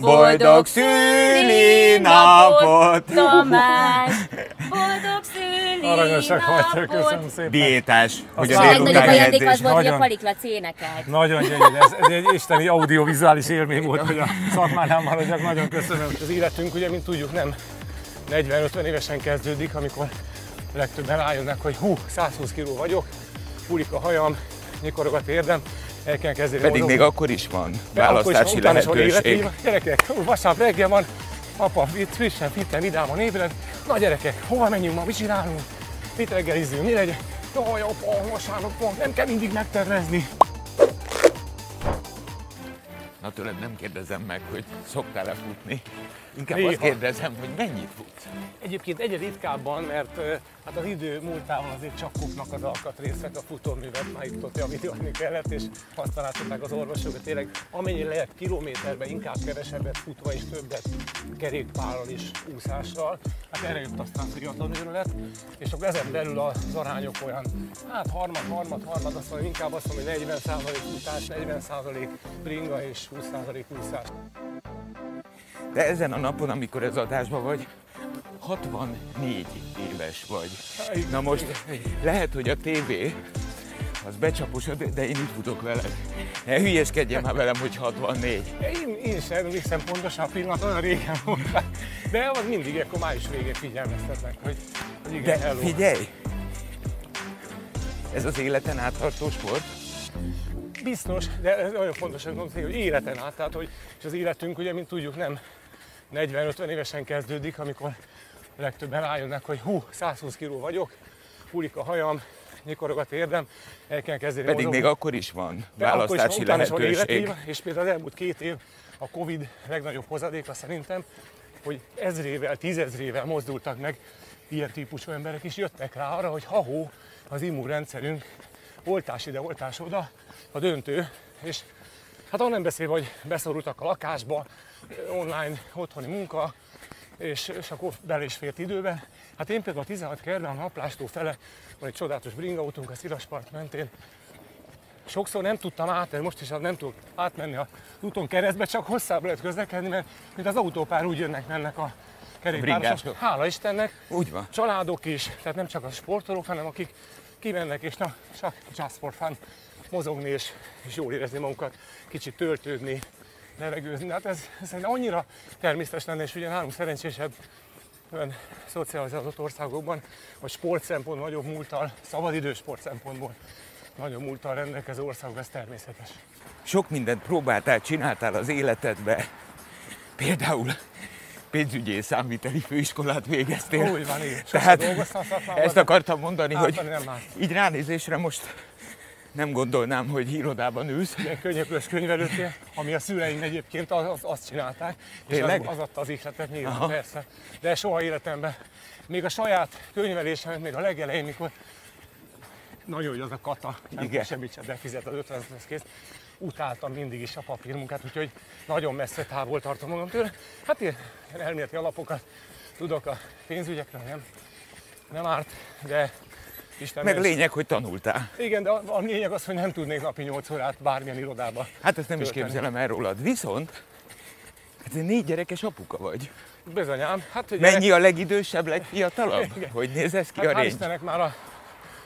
Boldog szülinapot! Tamás! Boldog Aranyosak vagytok, köszönöm szépen. Diétás, hogy A a A legnagyobb délután ajándék az edzés. volt, hogy a Nagyon. Énekelt. Nagyon gyönyörű, ez, ez egy isteni audiovizuális élmény volt, hogy a szakmánál maradjak. Nagyon köszönöm. Az életünk ugye, mint tudjuk, nem 40-50 évesen kezdődik, amikor legtöbben rájönnek, hogy hú, 120 kg vagyok, fúlik a hajam, nyikorog a térdem, el kell kezdeni Pedig mozogni. még akkor is van De akkor is választási utána is van lehetőség. Gyerekek, vasárnap reggel van, apa itt frissen, fitten, vidáman ébred. Na gyerekek, hova menjünk ma, mit csinálunk? Mit reggelizzünk, mi legyen? Jaj, apa, vasárnap van, nem kell mindig megtervezni. Na tőled nem kérdezem meg, hogy szoktál-e futni. Inkább Néha. azt kérdezem, hogy mennyit futsz. Egyébként egyre ritkábban, mert hát az idő múltával azért csak kopnak az alkatrészek, a futóművet már itt ott javítani kellett, és azt tanácsolták az orvosok, hogy tényleg amennyire lehet kilométerben, inkább kevesebbet futva és többet kerékpárral és úszással. Hát erre jött aztán fiatalnőről lett, és akkor ezen belül az arányok olyan, hát harmad, harmad, harmad, azt mondom, inkább azt mondom, hogy 40% futás, 40% bringa és 20% úszás. De ezen a napon, amikor ez adásban vagy, 64 éves vagy. Na most lehet, hogy a tévé az becsaposod, de én itt futok veled. Ne hülyeskedjen már velem, hogy 64. Én, én sem emlékszem pontosan a pillanat, olyan régen volt. De az mindig akkor május végén figyelmeztetnek, hogy, hogy igen, De hello. figyelj! Ez az életen áttartó sport? Biztos, de ez nagyon fontos, hogy életen át, tehát hogy és az életünk ugye, mint tudjuk, nem 40-50 évesen kezdődik, amikor legtöbben rájönnek, hogy hú, 120 kg vagyok, fúlik a hajam, nyikorog a térdem, el kell kezdeni Pedig mozogni. még akkor is van De akkor is választási utána is van lehetőség. életév, és például az elmúlt két év a Covid legnagyobb hozadéka szerintem, hogy ezrével, tízezrével mozdultak meg ilyen típusú emberek is, jöttek rá arra, hogy ha-hó, az immunrendszerünk oltás ide, oltás oda, a döntő, és hát arra nem beszélve, hogy beszorultak a lakásba, online, otthoni munka, és, és akkor bele is fért időben. Hát én például a 16 kertben, a naplástó fele, van egy csodálatos bringautunk a Szilaspart mentén, sokszor nem tudtam átmenni, most is nem tudok átmenni az úton keresztbe, csak hosszább lehet közlekedni, mert mint az autópár úgy jönnek, mennek a kerékpárosok. Hála Istennek, Úgy van. családok is, tehát nem csak a sportolók, hanem akik kimennek és na, csak just for fun, mozogni és, és jól érezni magukat, kicsit töltődni, levegőzni. Hát ez, ez annyira természetes lenne, és ugye nálunk szerencsésebb olyan szocializált országokban, hogy sport szempontból nagyobb múltal, szabadidő sport szempontból nagyobb múltal rendelkező országok, ez természetes. Sok mindent próbáltál, csináltál az életedbe. Például pénzügyi és számviteli főiskolát végeztél. Úgy van. Sose Tehát ezt akartam mondani, hogy nem árt. így ránézésre most nem gondolnám, hogy irodában ülsz. Ilyen könyöklös könyvelőtél, ami a szüleim egyébként az, az, azt csinálták, és Tényleg? az, az adta az ihletet nyilván, Aha. persze. De soha életemben, még a saját könyvelésemet, még a legelején, mikor nagyon jó az a kata, nem Igen. semmit sem befizet az 50 ez kész. Utáltam mindig is a papírmunkát, úgyhogy nagyon messze távol tartom magam tőle. Hát én elméleti alapokat tudok a pénzügyekről, nem, nem árt, de Isten Meg lényeg, hogy tanultál. Igen, de a, a lényeg az, hogy nem tudnék napi 8 órát bármilyen irodába. Hát ezt nem is Tölteni. képzelem el rólad. Viszont, hát te négy gyerekes apuka vagy. Bizonyám. Hát, ugye, Mennyi a legidősebb, legfiatalabb? Igen. Hogy néz ez ki Hát a? Istennek már a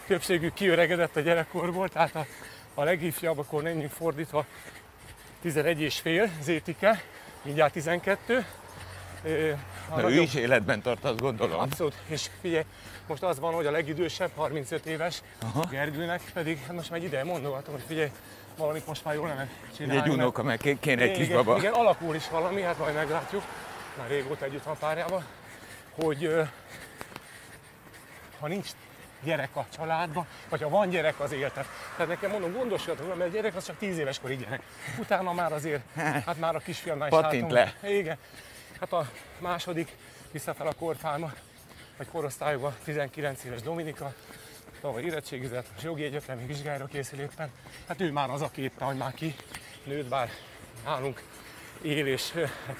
többségük kiöregedett a gyerekkorból, tehát a, a legifjabb, akkor menjünk fordítva, 11 és fél, Zétike, mindjárt 12. Ö, a ő nagyobb- is életben tart, azt gondolom. Abszolút, és figyelj, most az van, hogy a legidősebb, 35 éves, Aha. Gergőnek pedig, hát most már egy ideje mondogatom, hogy figyelj, valamit most már jól lenne csinálni. Egy unoka, meg ké- kéne egy kis igen, baba. Igen, alakul is valami, hát majd meglátjuk. Már régóta együtt van párjával, hogy ha nincs gyerek a családban, vagy ha van gyerek az életed. Tehát nekem mondom, gondoskodjatok, róla, mert gyerek az csak 10 éves korig gyerek. Utána már azért, hát már a kisfiamnál is Pattint látom. le. Igen. Hát a második visszafel a korfáma, vagy korosztályokban 19 éves Dominika, tavaly érettségizett, most jogi egyetemi vizsgára készül éppen. Hát ő már az a képte, hogy már ki nőtt, bár nálunk él és hát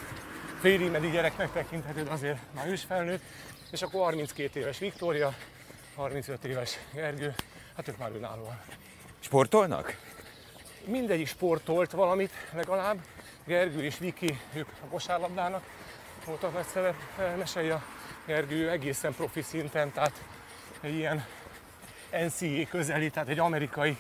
félig meddig gyereknek tekinthető, de azért már ő is felnőtt. És akkor 32 éves Viktória, 35 éves Gergő, hát ők már önállóan. Sportolnak? Mindegyik sportolt valamit legalább, Gergő és Viki, ők a kosárlabdának voltak nagy szerep mesei a Gergő egészen profi szinten, tehát egy ilyen NCAA közeli, tehát egy amerikai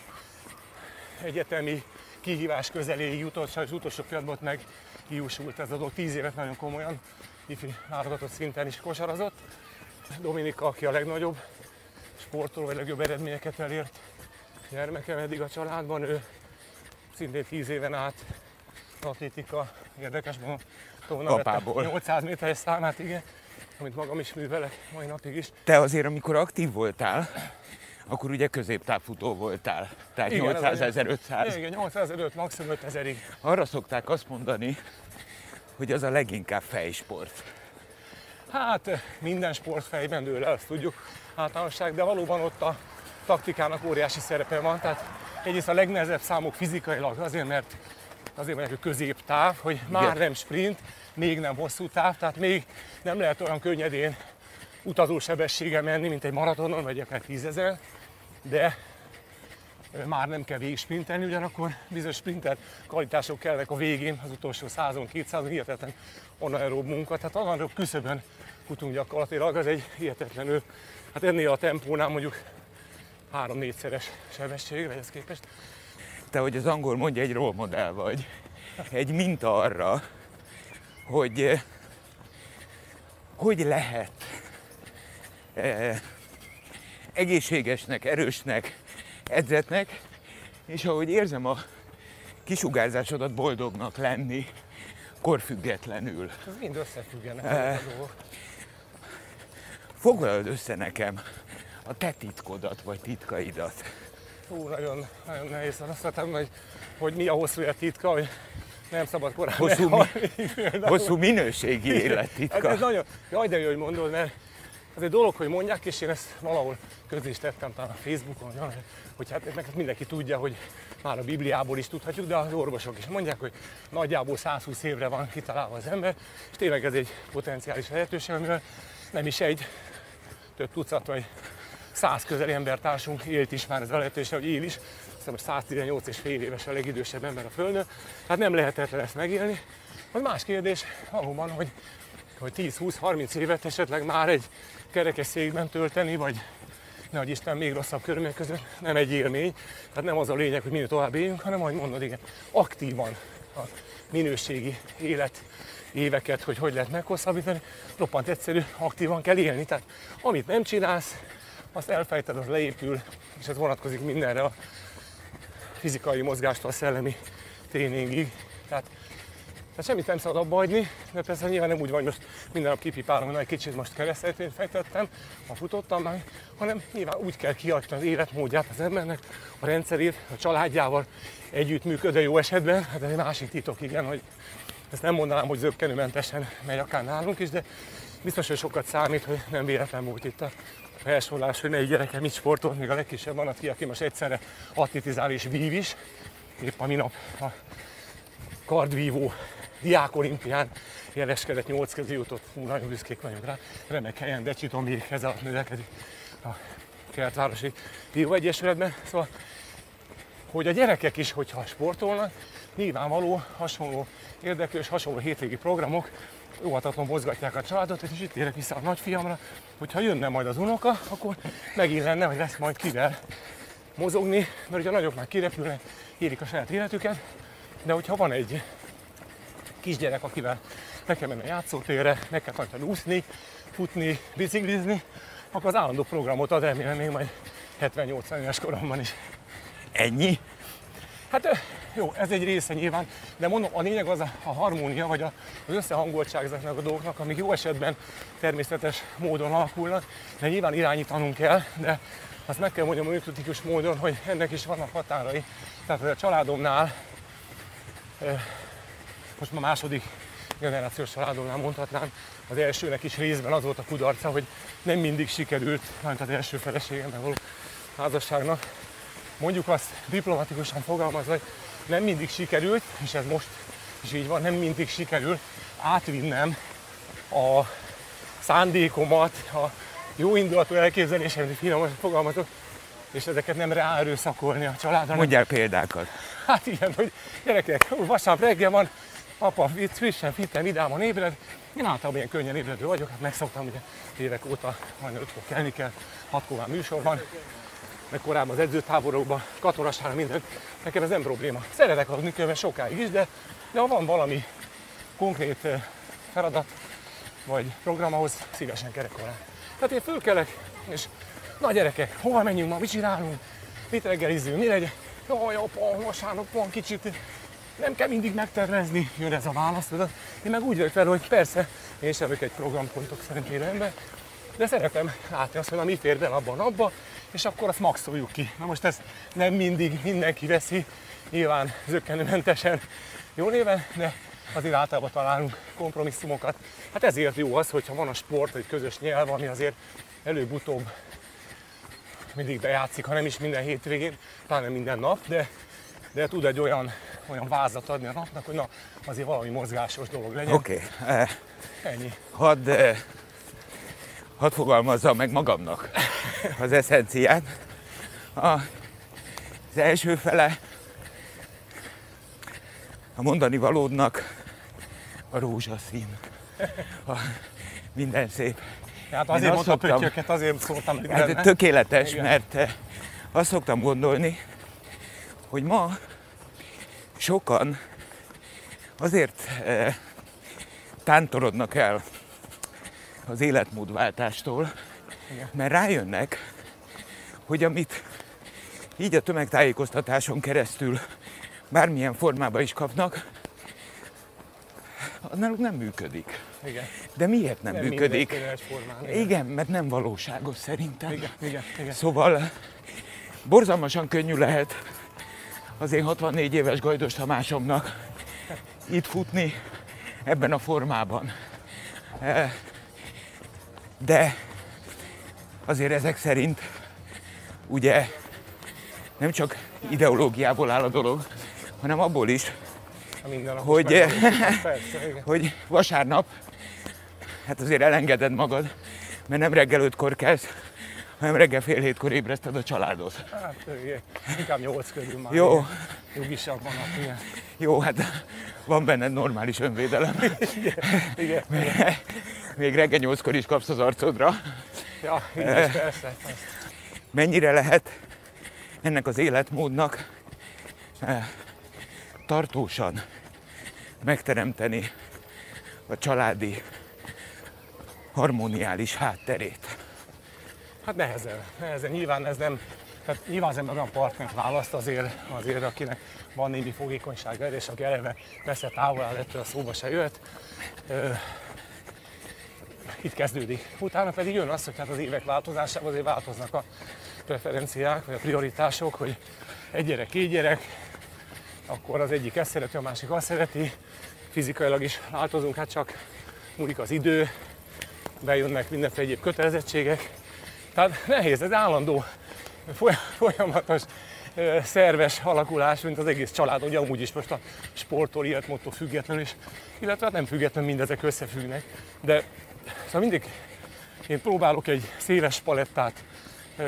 egyetemi kihívás közeli jutott, az utolsó pillanatban meg kiúsult ez a dolog. Tíz évet nagyon komolyan ifi válogatott szinten is kosarazott. Dominika, aki a legnagyobb sportoló, vagy legjobb eredményeket elért gyermekem eddig a családban, ő szintén 10 éven át atlétika, érdekes van, Apából. 800 méteres számát, igen, amit magam is művelek mai napig is. Te azért, amikor aktív voltál, akkor ugye középtávfutó voltál. Tehát Igen, 800 ez a- 1500. Igen, 800 előtt maximum 5000-ig. Arra szokták azt mondani, hogy az a leginkább fejsport. Hát minden sport fejben dől el, azt tudjuk általánosság, de valóban ott a taktikának óriási szerepe van. Tehát egyrészt a legnehezebb számok fizikailag azért, mert azért mondják, hogy középtáv, hogy már Igen. nem sprint, még nem hosszú táv, tehát még nem lehet olyan könnyedén utazósebességgel menni, mint egy maratonon, vagy akár tízezer, de már nem kell végig sprintelni, ugyanakkor bizonyos sprinter kvalitások kellnek a végén, az utolsó 100-on, 200 hihetetlen anaerob munka, tehát anaerob küszöbön futunk gyakorlatilag, az egy hihetetlenül, hát ennél a tempónál mondjuk három-négyszeres sebességre ehhez képest. Te, hogy az angol mondja, egy role model vagy. Egy minta arra, hogy eh, hogy lehet eh, egészségesnek, erősnek, edzetnek, és ahogy érzem a kisugárzásodat boldognak lenni, korfüggetlenül. Ez mind összefüggenek Eh. a dolgok. Foglald össze nekem a te titkodat, vagy titkaidat. Hú, nagyon, nagyon nehéz azt mondtam, hogy, hogy mi a hosszú élet titka, hogy nem szabad korán Hosszú, mi, hosszú minőségi Hát ez nagyon, jaj, de jó, hogy mondod, mert az egy dolog, hogy mondják, és én ezt valahol közé is tettem talán a Facebookon, hogy hát meg mindenki tudja, hogy már a Bibliából is tudhatjuk, de az orvosok is mondják, hogy nagyjából 120 évre van kitalálva az ember, és tényleg ez egy potenciális lehetőség, amivel nem is egy, több tucat vagy száz közeli embertársunk élt is már ez a lehetőség, hogy él is. Hiszem, hogy 118 és fél éves a legidősebb ember a Földön. Hát nem lehetetlen ezt megélni. Az más kérdés valóban, hogy, hogy 10-20-30 évet esetleg már egy kerekesszékben tölteni, vagy nehogy Isten még rosszabb körülmények között nem egy élmény. Tehát nem az a lényeg, hogy minél tovább éljünk, hanem ahogy mondod, igen, aktívan minőségi élet éveket, hogy hogy lehet meghosszabbítani, roppant egyszerű, aktívan kell élni. Tehát amit nem csinálsz, azt elfejted, az leépül, és ez vonatkozik mindenre a fizikai mozgástól a szellemi tréningig. Tehát, tehát semmit nem szabad abba hagyni, de persze nyilván nem úgy van, hogy most minden nap kipipálom, hogy egy kicsit most keresztelytvényt fejtettem, ha futottam már, hanem nyilván úgy kell kiadni az életmódját az embernek, a rendszerét, a családjával együttműködő jó esetben, hát ez egy másik titok, igen, hogy ezt nem mondanám, hogy zöggenőmentesen megy akár nálunk is, de biztos, hogy sokat számít, hogy nem véletlen volt itt a felsorolás, hogy melyik gyereke mit sportolt, még a legkisebb van, aki, aki most egyszerre atletizál és vív is. Épp a minap a kardvívó diák olimpián jeleskedett 8 közé jutott, hú, nagyon büszkék vagyunk rá. Remek helyen Decsiton még keze alatt művelkedik a Kertvárosi Vívó Egyesületben. Szóval, hogy a gyerekek is, hogyha sportolnak, nyilvánvaló hasonló érdekű és hasonló hétvégi programok óvatatlan mozgatják a családot, és itt érek vissza a nagyfiamra, hogyha jönne majd az unoka, akkor megint lenne, hogy lesz majd kivel mozogni, mert ugye a nagyok már kirepülnek, érik a saját életüket, de hogyha van egy kisgyerek, akivel meg kell menni a játszótérre, meg kell tanítani úszni, futni, biciklizni, akkor az állandó programot ad, remélem még majd 70-80 éves koromban is. Ennyi? Hát jó, ez egy része nyilván, de mondom, a lényeg az a, a harmónia, vagy a, az összehangoltság ezeknek a dolgoknak, amik jó esetben természetes módon alakulnak, de nyilván irányítanunk kell, de azt meg kell mondjam önkritikus módon, hogy ennek is vannak határai. Tehát a családomnál, most már második generációs családomnál mondhatnám, az elsőnek is részben az volt a kudarca, hogy nem mindig sikerült, mármint az első feleségemmel való házasságnak, mondjuk azt diplomatikusan fogalmazva, hogy nem mindig sikerült, és ez most is így van, nem mindig sikerül átvinnem a szándékomat, a jó indulatú elképzelésem, hogy finoman fogalmazok, és ezeket nem ráerőszakolni a családra. Mondjál példákat. Hát igen, hogy gyerekek, vasárnap reggel van, apa fit- frissen, fitten, vidáman ébred. Én általában ilyen könnyen ébredő vagyok, hát megszoktam, ugye évek óta hajnal 5 kelni kell, 6 már műsor meg korábban az edzőtáborokban, katonasára minden. Nekem ez nem probléma. Szeretek aludni különben sokáig is, de, de ha van valami konkrét eh, feladat, vagy program, ahhoz szívesen kerekolál. Tehát én fölkelek, és na gyerekek, hova menjünk ma, mit csinálunk, mit reggelizünk, mi legyen. Jaj, apa, vasárnap van kicsit, nem kell mindig megtervezni, jön ez a válasz, tudod. Én meg úgy vagyok fel, hogy persze, én sem vagyok egy programpontok szerint ember, de szeretem látni azt, hogy na mi fér bele abban abba, és akkor azt maxoljuk ki. Na most ezt nem mindig mindenki veszi, nyilván zöggenőmentesen jó néven, de azért általában találunk kompromisszumokat. Hát ezért jó az, hogyha van a sport, egy közös nyelv, ami azért előbb-utóbb mindig bejátszik, ha nem is minden hétvégén, pláne minden nap, de, de tud egy olyan, olyan vázat adni a napnak, hogy na, azért valami mozgásos dolog legyen. Oké, okay. Ennyi. hadd, eh, hadd fogalmazzam meg magamnak az eszenciát. A, az első fele a mondani valódnak a rózsaszín. A, minden szép. Hát Én azért azt mondtam szoktam- pöttyöket, azért szóltam, nem. tökéletes, Igen. mert eh, azt szoktam gondolni, hogy ma sokan azért eh, tántorodnak el az életmódváltástól, mert rájönnek, hogy amit így a tömegtájékoztatáson keresztül bármilyen formában is kapnak, az náluk nem működik. Igen. De miért nem, Nem működik? igen. Igen, mert nem valóságos szerintem. Igen, igen, igen. Szóval borzalmasan könnyű lehet az én 64 éves Gajdos Tamásomnak itt futni ebben a formában. Eh, De azért ezek szerint ugye nem csak ideológiából áll a dolog, hanem abból is, Hogy- megvalósítás, Persze, hogy vasárnap, hát azért elengeded magad, mert nem reggel ötkor kezd, hanem reggel fél hétkor ébreszted a családot. Hát igen. Inkább nyolc körül már. Jó, igen. Nyugisabb van a igen. jó, hát van benned normális önvédelem. Igen, Még reggel nyolckor is kapsz az arcodra. ja, igen, persze, persze. Mennyire lehet ennek az életmódnak tartósan megteremteni a családi harmoniális hátterét. Hát nehezen, nehezen. Nyilván ez nem, tehát nyilván az ember olyan partnert választ azért, azért akinek van némi fogékonysága, és aki eleve messze távol áll ettől a szóba se jöhet. Ö, itt kezdődik. Utána pedig jön az, hogy hát az évek változásával azért változnak a preferenciák, vagy a prioritások, hogy egy gyerek, két gyerek, akkor az egyik ezt szereti, a másik azt szereti, fizikailag is változunk, hát csak múlik az idő, bejönnek mindenféle egyéb kötelezettségek. Tehát nehéz, ez állandó, foly- folyamatos szerves alakulás, mint az egész család, ugye amúgy is most a sporttól, életmódtól függetlenül is, illetve hát nem független, mindezek összefüggnek, de szóval mindig én próbálok egy széles palettát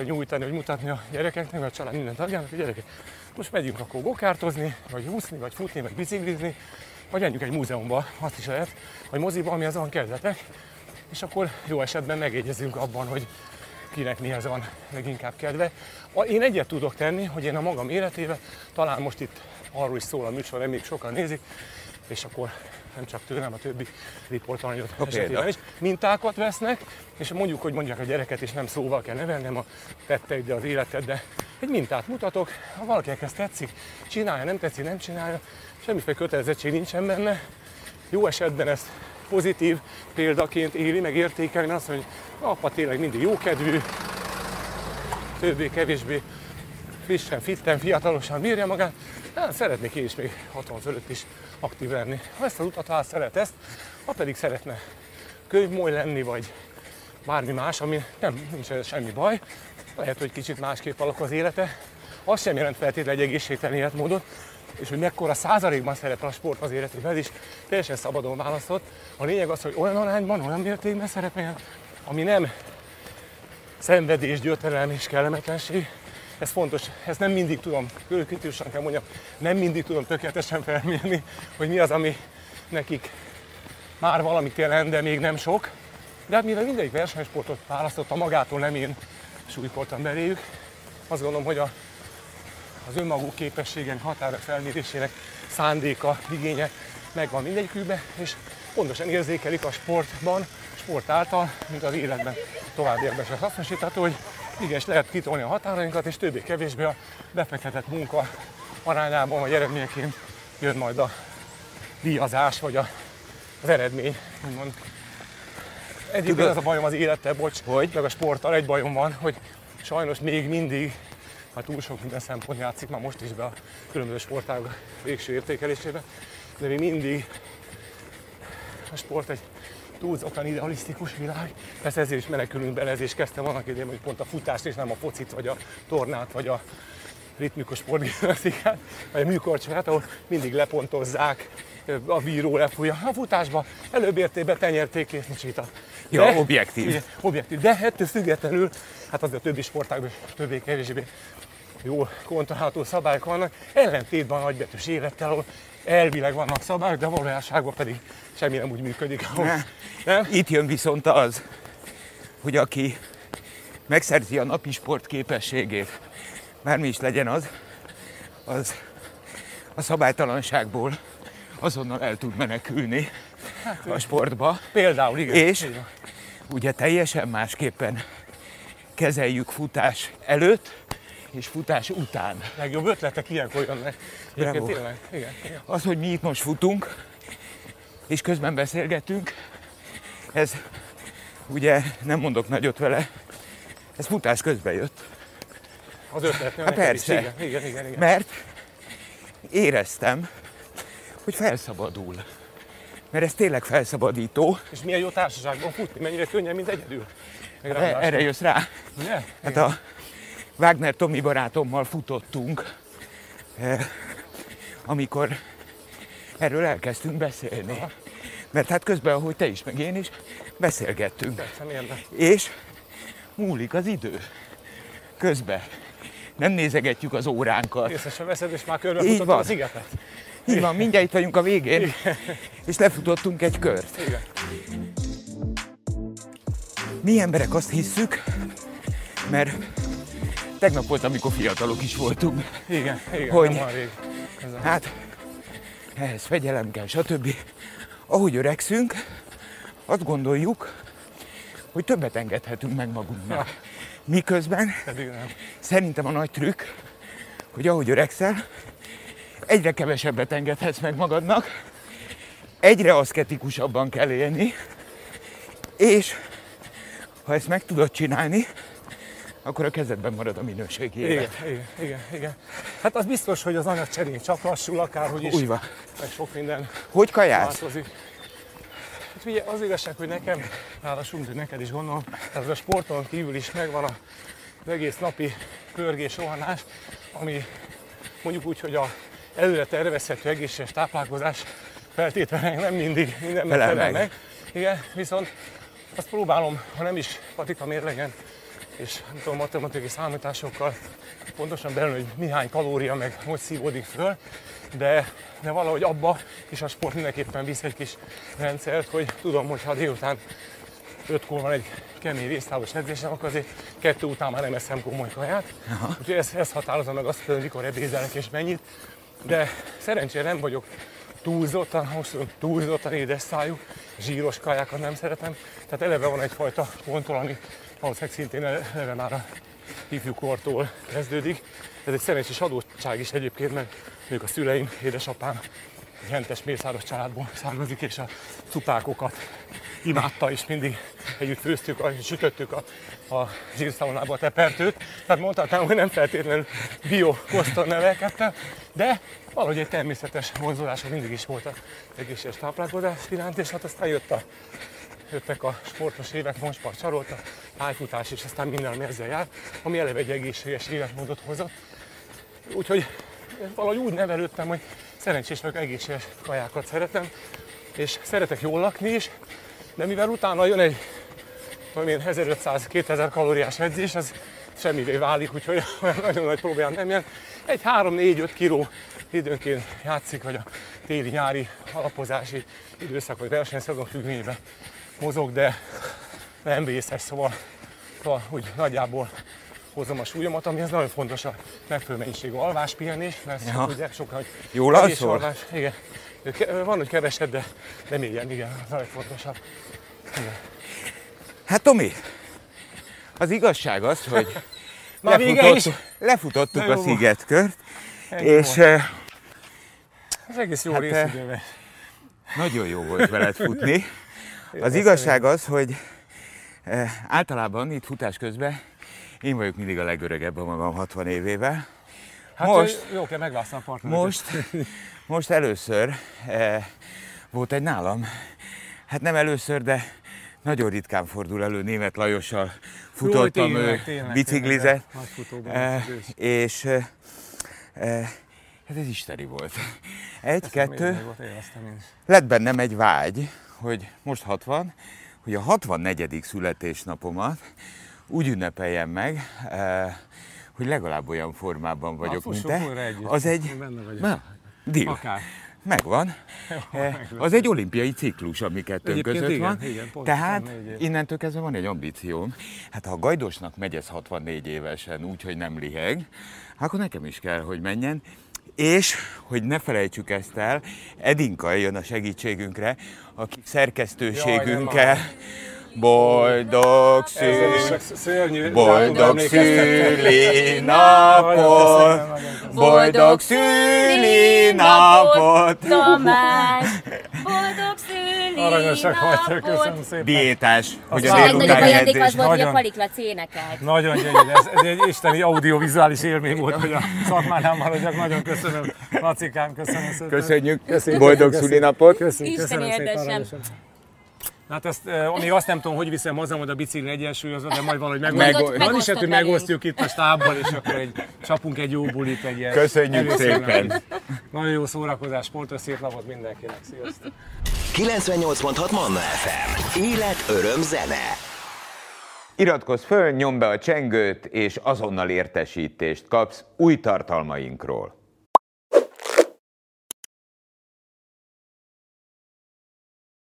nyújtani, vagy mutatni a gyerekeknek, vagy a család minden tagjának, hogy gyerekek, most megyünk akkor gokártozni, vagy úszni, vagy futni, vagy biciklizni, vagy menjünk egy múzeumba, azt is lehet, vagy moziba, ami azon kezdetek, és akkor jó esetben megegyezünk abban, hogy kinek mihez van leginkább kedve. Én egyet tudok tenni, hogy én a magam életébe, talán most itt arról is szól a műsor, nem még sokan nézik, és akkor nem csak tőlem, a többi riportalanyot esetében is, mintákat vesznek, és mondjuk, hogy mondják a gyereket, és nem szóval kell nevelni, nem a tetteiddel, az életeddel. Egy mintát mutatok, ha valakinek ez tetszik, csinálja, nem tetszik, nem csinálja, semmiféle kötelezettség nincsen benne. Jó esetben ezt pozitív példaként éli, meg értékelni, azt hogy apa tényleg mindig jókedvű, többé-kevésbé frissen, fitten, fiatalosan bírja magát, hát szeretnék én is még 60 fölött is aktív lenni. Ha ezt az utat ha szeret ezt, ha pedig szeretne könyvmoly lenni, vagy bármi más, ami nem, nincs semmi baj, lehet, hogy kicsit másképp alakul az élete, az sem jelent feltétlenül egy egészségtelen életmódot, és hogy mekkora százalékban szerepel a sport az életében, is teljesen szabadon választott. A lényeg az, hogy olyan arányban, olyan mértékben szerepeljen, ami nem szenvedés, gyötrelem és kellemetlenség. Ez fontos, ezt nem mindig tudom, kritikusan kell mondjam, nem mindig tudom tökéletesen felmérni, hogy mi az, ami nekik már valamit jelent, de még nem sok. De hát mivel mindegyik versenysportot választotta magától, nem én súlykoltam beléjük, azt gondolom, hogy a, az önmaguk képességen, határa felmérésének szándéka, igénye megvan mindegyikükbe, és pontosan érzékelik a sportban, sport által, mint az életben továbbiakban is hasznosítható, hogy igenis lehet kitolni a határainkat, és többé-kevésbé a befektetett munka arányában vagy eredményeként jön majd a díjazás, vagy a, az eredmény, úgymond. Egyébként ez a bajom az élettel, bocs, Hogy? meg a sporttal egy bajom van, hogy sajnos még mindig, hát túl sok minden szempont játszik már most is be a különböző sportágok végső értékelésébe, de még mindig a sport egy túlzottan idealisztikus világ. Persze ezért is menekülünk bele, ezért is kezdtem annak idején, hogy pont a futást és nem a focit, vagy a tornát, vagy a ritmikus sportgimnasztikát, vagy a műkorcsolyát, ahol mindig lepontozzák, a bíró lefújja. A futásba előbb érték be, kész, nincs vita. Ja, objektív. Ugye, objektív. De ettől függetlenül, hát azért a többi sportágban is többé-kevésbé jó kontrollálható szabályok vannak, ellentétben a nagybetűs élettel, ahol elvileg vannak szabályok, de valójában pedig semmi nem úgy működik. Ahol, Ne. nem? Itt jön viszont az, hogy aki megszerzi a napi sport képességét, bármi is legyen az, az a szabálytalanságból azonnal el tud menekülni a sportba, Például, igen. És? Ugye teljesen másképpen kezeljük futás előtt és futás után. Legjobb ötletek ilyenkor jönnek. Egyébként tényleg, igen, igen. Az, hogy mi itt most futunk, és közben beszélgetünk, ez ugye nem mondok nagyot vele, ez futás közben jött, Az ötlet. Hát persze. Igen, igen, igen, igen. mert éreztem, hogy felszabadul. Mert ez tényleg felszabadító. És milyen jó társaságban futni, mennyire könnyen, mint egyedül. Meg E- ráadásul. Erre jössz rá. Ugye? Hát a Wagner Tomi barátommal futottunk, eh, amikor erről elkezdtünk beszélni. Mert hát közben, ahogy te is, meg én is, beszélgettünk. Persze? És múlik az idő. Közben. Nem nézegetjük az óránkat. Észre sem veszed, és már van. a szigetet. Így van, mindjárt itt vagyunk a végén, és lefutottunk egy kört. Igen. Mi emberek azt hisszük, mert tegnap volt, amikor fiatalok is voltunk. Igen, igen, Hogy? Hát, ehhez fegyelem kell, stb. Ahogy öregszünk, azt gondoljuk, hogy többet engedhetünk meg magunknak. Miközben Pedig nem. szerintem a nagy trükk, hogy ahogy öregszel, egyre kevesebbet engedhetsz meg magadnak, egyre aszketikusabban kell élni, és ha ezt meg tudod csinálni, akkor a kezedben marad a minőségi Igen, élet. igen, igen, igen. Hát az biztos, hogy az anyagcserény csak lassul, akárhogy is, Úgy van. meg sok minden Hogy kajálsz? változik. Hát ugye az igazság, hogy nekem, ráadásul, hogy neked is gondolom, ez a sporton kívül is megvan az egész napi pörgés, rohanás, ami mondjuk úgy, hogy a előre tervezhető egészséges táplálkozás feltétlenül nem mindig mindenben Felel felel meg. Igen, viszont azt próbálom, ha nem is patika mérlegen, és nem tudom, matematikai számításokkal pontosan belül, hogy mihány kalória meg hogy szívódik föl, de, de valahogy abba is a sport mindenképpen visz egy kis rendszert, hogy tudom, hogy ha délután ötkor van egy kemény résztávos edzésem, akkor azért kettő után már nem eszem komoly kaját. Úgyhogy ez, ez határozza meg azt, hogy mikor ebédelek és mennyit. De szerencsére nem vagyok túlzottan hosszú, túlzottan édes szájú, zsíros kajákat nem szeretem. Tehát eleve van egyfajta kontroll, ami valószínűleg szintén eleve már a ifjúkortól kezdődik. Ez egy szerencsés adottság is egyébként, mert mondjuk a szüleim, édesapám egy hentes mészáros családból származik, és a cupákokat imádta, és mindig együtt főztük, a- sütöttük a, a zsírszalonába a tepertőt. Tehát mondhatnám, hogy nem feltétlenül bio koszton nevelkedtem, de valahogy egy természetes vonzódása mindig is volt az egészséges táplálkozás iránt, és hát aztán jött a, jöttek a sportos évek, Monspart Csarolta, pályfutás, és aztán minden, ami ezzel jár, ami eleve egy egészséges életmódot hozott. Úgyhogy valahogy úgy nevelődtem, hogy szerencsés vagyok, egészséges kajákat szeretem, és szeretek jól lakni is, de mivel utána jön egy tudom én, 1500-2000 kalóriás edzés, az semmivé válik, úgyhogy nagyon nagy problémám nem jelent. Egy 3-4-5 kiló időnként játszik, vagy a téli-nyári alapozási időszak, vagy versenyszezon függvényében mozog, de nem vészes, szóval, szóval úgy nagyjából hozom a súlyomat, ami ez nagyon fontos a megfelelő mennyiségű alvás, pihenés, mert Ja. ugye sokan, hogy Jól alszol? alvás, igen. Van, hogy keveset, de nem ilyen, igen, az a legfontosabb. Hát Tomi, az igazság az, hogy Már lefutott- lefutottuk De a szigetkört, Ennyi és volt. eh, Ez egész jó Hát, eh, részidőben. nagyon jó volt veled futni. Az igazság az, hogy eh, általában itt futás közben én vagyok mindig a legöregebb a magam 60 évével. Hát most- jó kell megválasztani a partnereket. Most, most először eh, volt egy nálam, hát nem először, de nagyon ritkán fordul elő német Lajossal futottam, Jó, tényleg, tényleg, biciklizett, tényleg, nagy futóban eh, és eh, eh, hát ez isteni volt. Egy, kettő, Még volt, lett bennem egy vágy, hogy most 60, hogy a 64. születésnapomat úgy ünnepeljem meg, eh, hogy legalább olyan formában vagyok, mint te. együtt. Az egy... Benne vagyok. Na, deal. Akár. Megvan. Eh, Az egy olimpiai ciklus, ami kettőnk Egyébként között igen, van. igen, Tehát 24 év. innentől kezdve van egy ambícióm. Hát ha a Gajdosnak megy ez 64 évesen úgy, hogy nem liheg, akkor nekem is kell, hogy menjen. És, hogy ne felejtsük ezt el, Edinka jön a segítségünkre, aki szerkesztőségünkkel boldog szül, boldog szüli napot, boldog szüli napot. Tamás! Boldog szüli Aranyosak vagytok, köszönöm szépen. diétás, hogy a A A legnagyobb délutáni ajándék az edzés. volt, hogy a Nagyon. Paliklat énekelt. Nagyon gyönyörű, ez, ez egy isteni audiovizuális élmény volt, hogy a szakmánál maradjak. Nagyon köszönöm. Lacikám, köszönöm szépen. Köszönjük, Köszönjük, boldog köszönjük. szülinapot. Köszönjük, Isten köszönöm szépen. Hát ezt eh, még azt nem tudom, hogy viszem haza majd a bicikli egyensúlyozva, de majd valahogy Meg- megoldjuk. Van is, hogy megosztjuk itt a stábbal, és akkor egy, csapunk egy jó bulit, egy ilyen Köszönjük szépen. Nagyon jó szórakozás, sportos szép napot mindenkinek. Sziasztok! 98.6 Manna FM. Élet, öröm, zene. Iratkozz föl, nyomd be a csengőt, és azonnal értesítést kapsz új tartalmainkról.